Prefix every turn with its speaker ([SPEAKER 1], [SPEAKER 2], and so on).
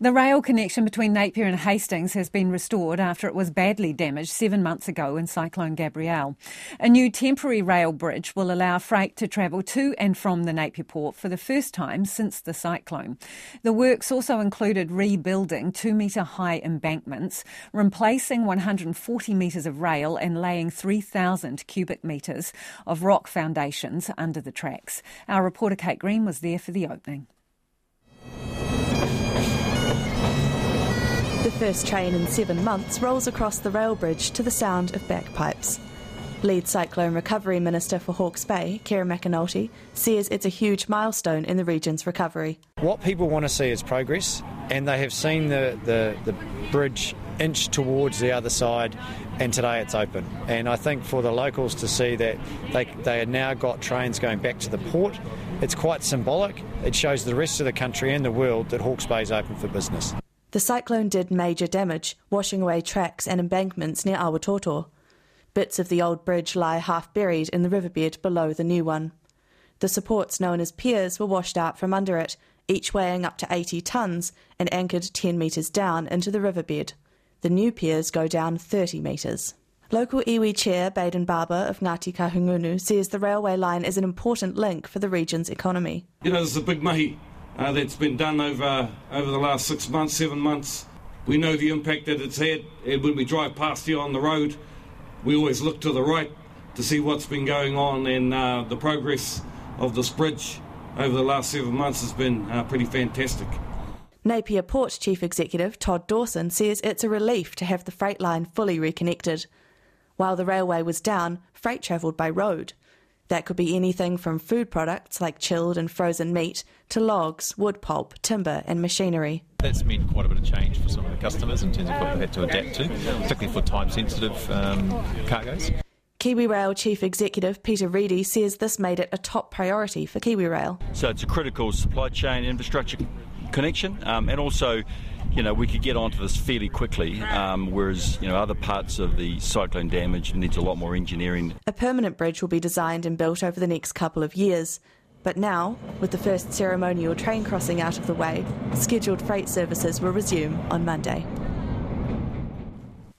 [SPEAKER 1] The rail connection between Napier and Hastings has been restored after it was badly damaged seven months ago in Cyclone Gabrielle. A new temporary rail bridge will allow freight to travel to and from the Napier port for the first time since the cyclone. The works also included rebuilding two metre high embankments, replacing 140 metres of rail, and laying 3,000 cubic metres of rock foundations under the tracks. Our reporter Kate Green was there for the opening.
[SPEAKER 2] First train in seven months rolls across the rail bridge to the sound of bagpipes. Lead Cyclone Recovery Minister for Hawke's Bay, Kieran McAnulty, says it's a huge milestone in the region's recovery.
[SPEAKER 3] What people want to see is progress, and they have seen the, the, the bridge inch towards the other side, and today it's open. And I think for the locals to see that they, they have now got trains going back to the port, it's quite symbolic. It shows the rest of the country and the world that Hawke's Bay is open for business.
[SPEAKER 2] The cyclone did major damage, washing away tracks and embankments near Awatoto. Bits of the old bridge lie half buried in the riverbed below the new one. The supports known as piers were washed out from under it, each weighing up to 80 tonnes and anchored 10 metres down into the riverbed. The new piers go down 30 metres. Local iwi chair Baden Barber of Ngati Kahungunu says the railway line is an important link for the region's economy.
[SPEAKER 4] You know, there's a big mahi uh, that's been done over, over the last six months, seven months. We know the impact that it's had, and when we drive past here on the road, we always look to the right to see what's been going on, and uh, the progress of this bridge over the last seven months has been uh, pretty fantastic.
[SPEAKER 2] Napier Port Chief Executive Todd Dawson says it's a relief to have the freight line fully reconnected. While the railway was down, freight travelled by road. That could be anything from food products like chilled and frozen meat to logs, wood pulp, timber, and machinery.
[SPEAKER 5] That's meant quite a bit of change for some of the customers in terms of what they had to adapt to, particularly for time sensitive um, cargoes.
[SPEAKER 2] KiwiRail Chief Executive Peter Reidy says this made it a top priority for KiwiRail.
[SPEAKER 6] So it's a critical supply chain infrastructure connection um, and also you know, we could get onto this fairly quickly, um, whereas, you know, other parts of the cyclone damage needs a lot more engineering.
[SPEAKER 2] A permanent bridge will be designed and built over the next couple of years. But now, with the first ceremonial train crossing out of the way, scheduled freight services will resume on Monday.